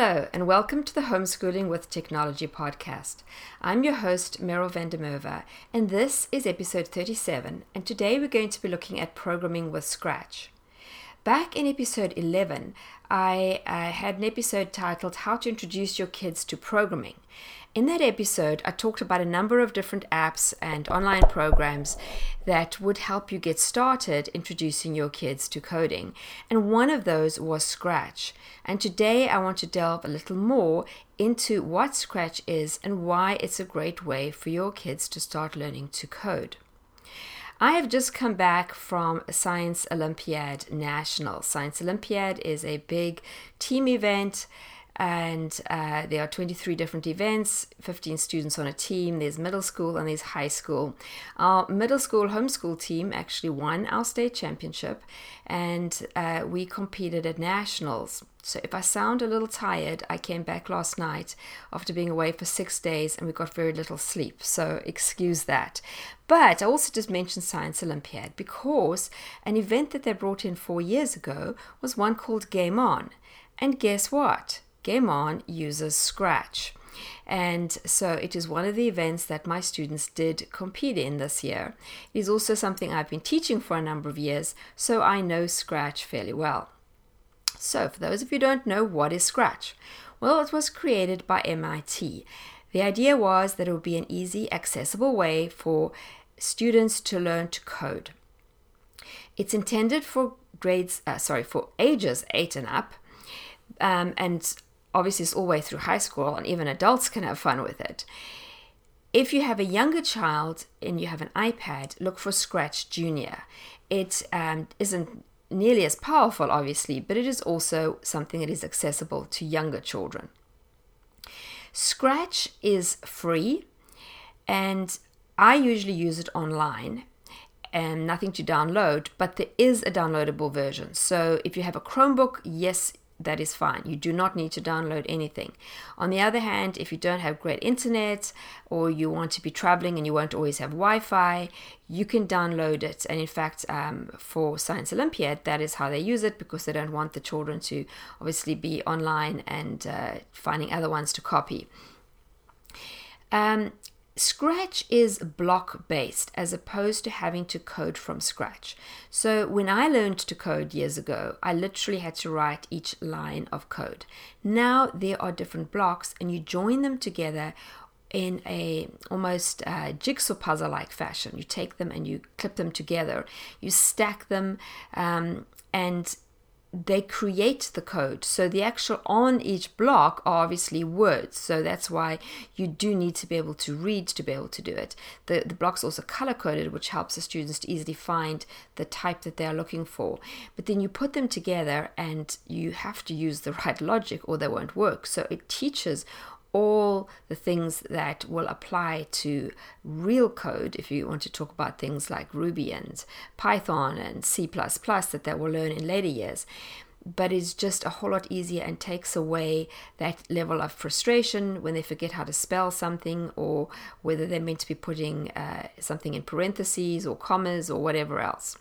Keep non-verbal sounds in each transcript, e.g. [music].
Hello, and welcome to the Homeschooling with Technology podcast. I'm your host, Meryl van der Merwe, and this is episode 37. And today we're going to be looking at programming with Scratch. Back in episode 11, I uh, had an episode titled How to Introduce Your Kids to Programming. In that episode, I talked about a number of different apps and online programs that would help you get started introducing your kids to coding. And one of those was Scratch. And today I want to delve a little more into what Scratch is and why it's a great way for your kids to start learning to code. I have just come back from Science Olympiad National. Science Olympiad is a big team event and uh, there are 23 different events 15 students on a team there's middle school and there's high school our middle school homeschool team actually won our state championship and uh, we competed at nationals so if i sound a little tired i came back last night after being away for six days and we got very little sleep so excuse that but I also just mentioned Science Olympiad because an event that they brought in four years ago was one called Game On. And guess what? Game On uses Scratch. And so it is one of the events that my students did compete in this year. It is also something I've been teaching for a number of years, so I know Scratch fairly well. So, for those of you who don't know, what is Scratch? Well, it was created by MIT. The idea was that it would be an easy, accessible way for students to learn to code. It's intended for grades, uh, sorry, for ages 8 and up. Um, and obviously it's all the way through high school and even adults can have fun with it. If you have a younger child and you have an iPad, look for Scratch Junior. It um, not nearly as powerful, obviously, but it is also something that is accessible to younger children. Scratch is free, and I usually use it online and nothing to download, but there is a downloadable version. So if you have a Chromebook, yes, that is fine. You do not need to download anything. On the other hand, if you don't have great internet or you want to be traveling and you won't always have Wi Fi, you can download it. And in fact, um, for Science Olympiad, that is how they use it because they don't want the children to obviously be online and uh, finding other ones to copy. Um, Scratch is block based as opposed to having to code from scratch. So, when I learned to code years ago, I literally had to write each line of code. Now there are different blocks, and you join them together in a almost uh, jigsaw puzzle like fashion. You take them and you clip them together, you stack them, um, and they create the code. So the actual on each block are obviously words. So that's why you do need to be able to read to be able to do it. The, the blocks also color coded, which helps the students to easily find the type that they are looking for. But then you put them together and you have to use the [laughs] right logic or they won't work. So it teaches all the things that will apply to real code if you want to talk about things like Ruby and Python and C that they will learn in later years. But it's just a whole lot easier and takes away that level of frustration when they forget how to spell something or whether they're meant to be putting uh, something in parentheses or commas or whatever else.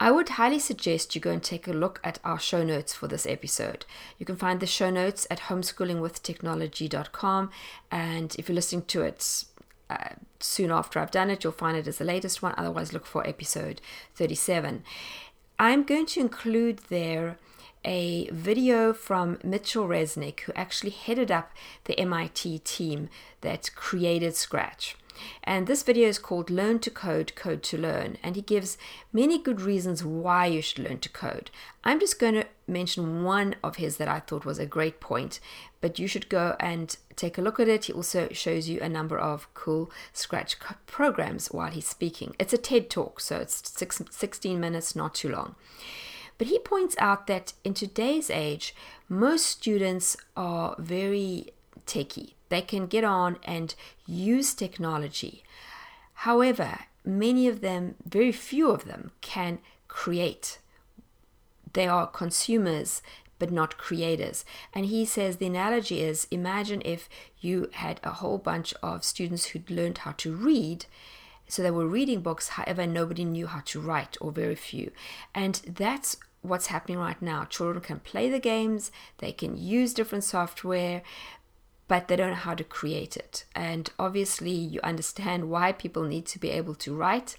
I would highly suggest you go and take a look at our show notes for this episode. You can find the show notes at homeschoolingwithtechnology.com, and if you're listening to it uh, soon after I've done it, you'll find it as the latest one. Otherwise, look for episode 37. I'm going to include there a video from Mitchel Resnick, who actually headed up the MIT team that created Scratch. And this video is called Learn to Code, Code to Learn. And he gives many good reasons why you should learn to code. I'm just going to mention one of his that I thought was a great point, but you should go and take a look at it. He also shows you a number of cool Scratch programs while he's speaking. It's a TED talk, so it's six, 16 minutes, not too long. But he points out that in today's age, most students are very techy. They can get on and use technology. However, many of them, very few of them, can create. They are consumers but not creators. And he says the analogy is imagine if you had a whole bunch of students who'd learned how to read. So they were reading books, however, nobody knew how to write, or very few. And that's what's happening right now. Children can play the games, they can use different software, but they don't know how to create it. And obviously, you understand why people need to be able to write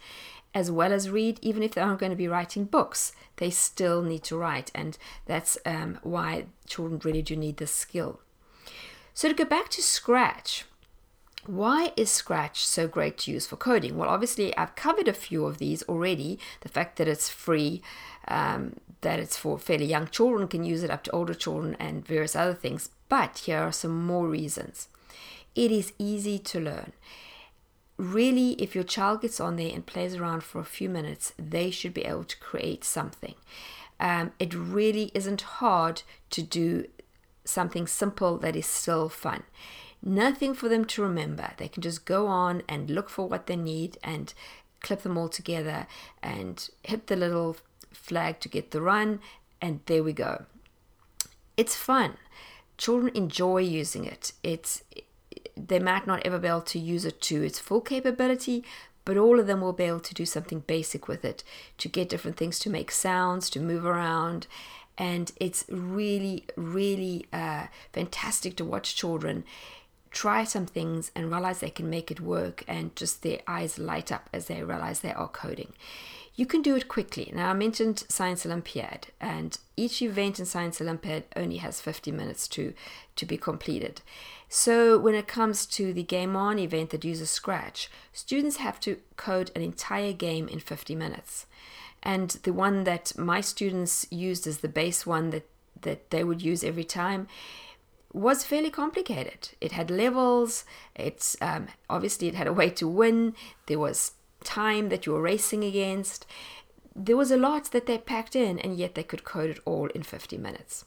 as well as read, even if they aren't going to be writing books, they still need to write. And that's um, why children really do need this skill. So, to go back to Scratch, why is Scratch so great to use for coding? Well, obviously, I've covered a few of these already. The fact that it's free, um, that it's for fairly young children, can use it up to older children, and various other things. But here are some more reasons. It is easy to learn really, if your child gets on there and plays around for a few minutes, they should be able to create something. Um, it really isn't hard to do something simple that is still fun. Nothing for them to remember. They can just go on and look for what they need and clip them all together and hit the little flag to get the run, and there we go. It's fun. Children enjoy using it. It's they might not ever be able to use it to its full capability, but all of them will be able to do something basic with it to get different things to make sounds, to move around. And it's really, really uh, fantastic to watch children try some things and realize they can make it work, and just their eyes light up as they realize they are coding. You can do it quickly. Now, I mentioned Science Olympiad, and each event in Science Olympiad only has 50 minutes to, to be completed. So, when it comes to the Game On event that uses Scratch, students have to code an entire game in 50 minutes. And the one that my students used as the base one that, that they would use every time was fairly complicated. It had levels. It's um, obviously it had a way to win. There was time that you were racing against. There was a lot that they packed in, and yet they could code it all in 50 minutes.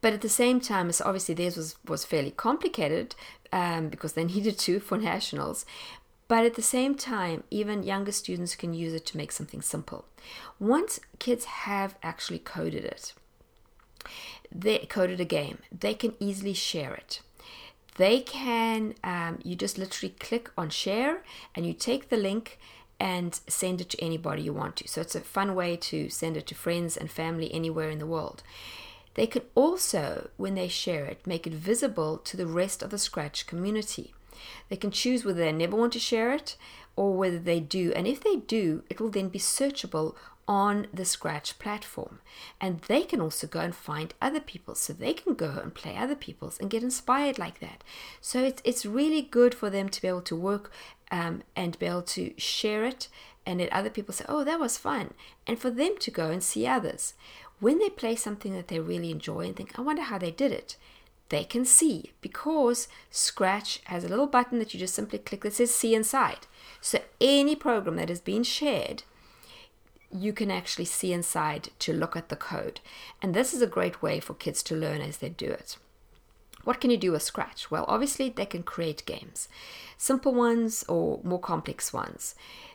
But at the same time, so obviously theirs was, was fairly complicated um, because they [laughs] needed to for nationals. But at the same time, even younger students can use it to make something simple. Once kids have actually coded it, they coded a game, they can easily share it. They can um, you just literally click on share and you take the link and send it to anybody you want to. So it's a fun way to send it to friends and family anywhere in the world. They can also when they share it make it visible to the rest of the scratch community. They can choose whether they never want to share it or whether they do. And if they do it will then be searchable on the Scratch platform. And they can also go and find other people. So they can go and play other people's and get inspired like that. So it's, it's really good for them to be able to work um, and be able to share it and let other people say, oh, that was fun. And for them to go and see others. When they play something that they really enjoy and think, I wonder how they did it, they can see because Scratch has a little button that you just simply click that says see inside. So any program that has been shared you can actually see inside to look at the code. And this is a great way for kids to learn as they do it. What can you do with Scratch? Well, obviously, they can create games, simple ones or more complex ones.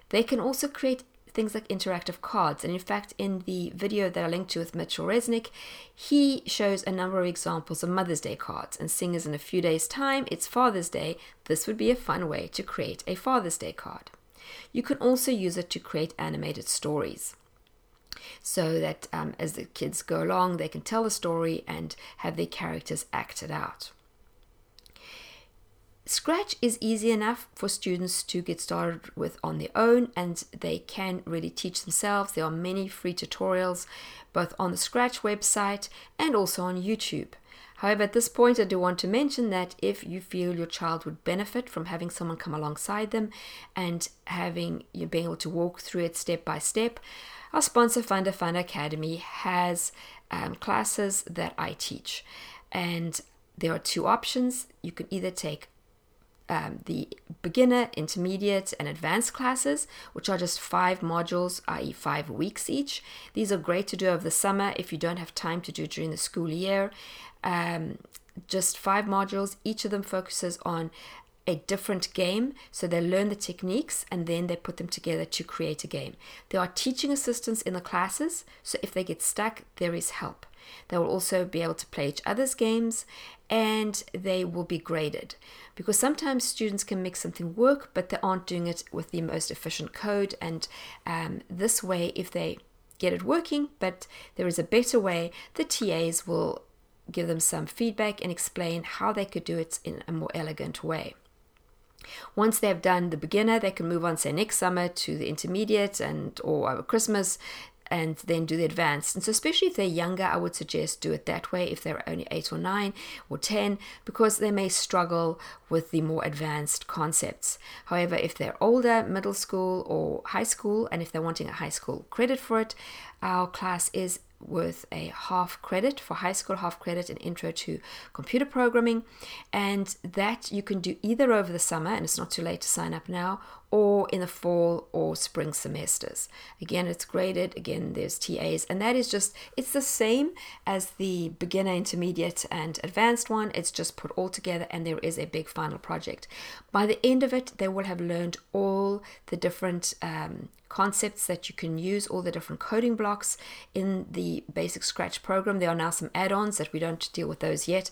They can also create things like interactive cards. And in fact, in the video that I linked to with Mitchel Resnick, he shows a number of examples of Mother's Day cards. And seeing as in a few days' time it's Father's Day, this would be a fun way to create a Father's Day card. You can also use it to create animated stories so that um, as the kids go along, they can tell a story and have their characters acted out. Scratch is easy enough for students to get started with on their own and they can really teach themselves. There are many free tutorials both on the Scratch website and also on YouTube. However, at this point, I do want to mention that if you feel your child would benefit from having someone come alongside them and having you being able to walk through it step by step, our sponsor FundaFunda Academy has um, classes that I teach, and there are two options. You can either take um, the beginner, intermediate, and advanced classes, which are just five modules, i.e., five weeks each. These are great to do over the summer if you don't have time to do during the school year. Um, just five modules, each of them focuses on a different game. So they learn the techniques and then they put them together to create a game. There are teaching assistants in the classes, so if they get stuck, there is help. They will also be able to play each other's games and they will be graded because sometimes students can make something work but they aren't doing it with the most efficient code. And um, this way, if they get it working, but there is a better way, the TAs will give them some feedback and explain how they could do it in a more elegant way. Once they've done the beginner, they can move on, say, next summer to the intermediate and or over Christmas and then do the advanced. And so, especially if they're younger, I would suggest do it that way if they're only eight or nine or 10, because they may struggle with the more advanced concepts. However, if they're older, middle school or high school, and if they're wanting a high school credit for it, our class is worth a half credit for high school, half credit in intro to computer programming. And that you can do either over the summer, and it's not too late to sign up now, or in the fall or spring semesters. Again, it's graded. Again, there's TAs, and that is just, it's the same as the beginner, intermediate, and advanced one. It's just put all together, and there is a big final project. By the end of it, they will have learned all the different um, concepts that you can use, all the different coding blocks in the basic Scratch program. There are now some add ons that we don't deal with those yet,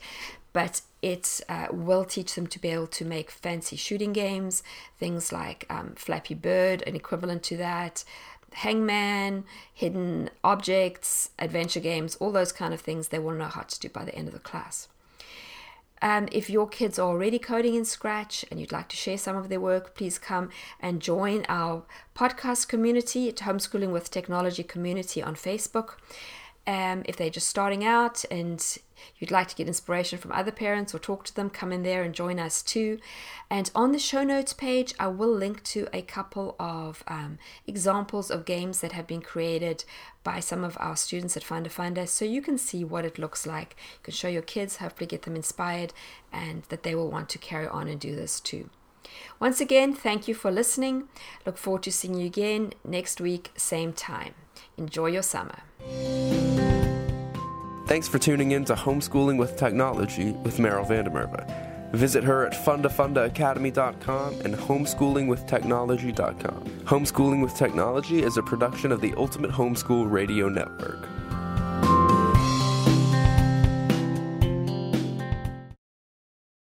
but it uh, will teach them to be able to make fancy shooting games, things like um, Flappy Bird, an equivalent to that. Hangman, hidden objects, adventure games, all those kind of things they will know how to do by the end of the class. Um, if your kids are already coding in Scratch and you'd like to share some of their work, please come and join our podcast community at Homeschooling with Technology community on Facebook. Um, if they're just starting out and you'd like to get inspiration from other parents or talk to them, come in there and join us too. And on the show notes page, I will link to a couple of um, examples of games that have been created by some of our students at FundaFunda so you can see what it looks like. You can show your kids, hopefully, get them inspired, and that they will want to carry on and do this too. Once again, thank you for listening. Look forward to seeing you again next week, same time. Enjoy your summer. Thanks for tuning in to Homeschooling with Technology with Meryl van der Merwe. Visit her at fundafundaacademy.com and homeschoolingwithtechnology.com. Homeschooling with Technology is a production of the Ultimate Homeschool Radio Network.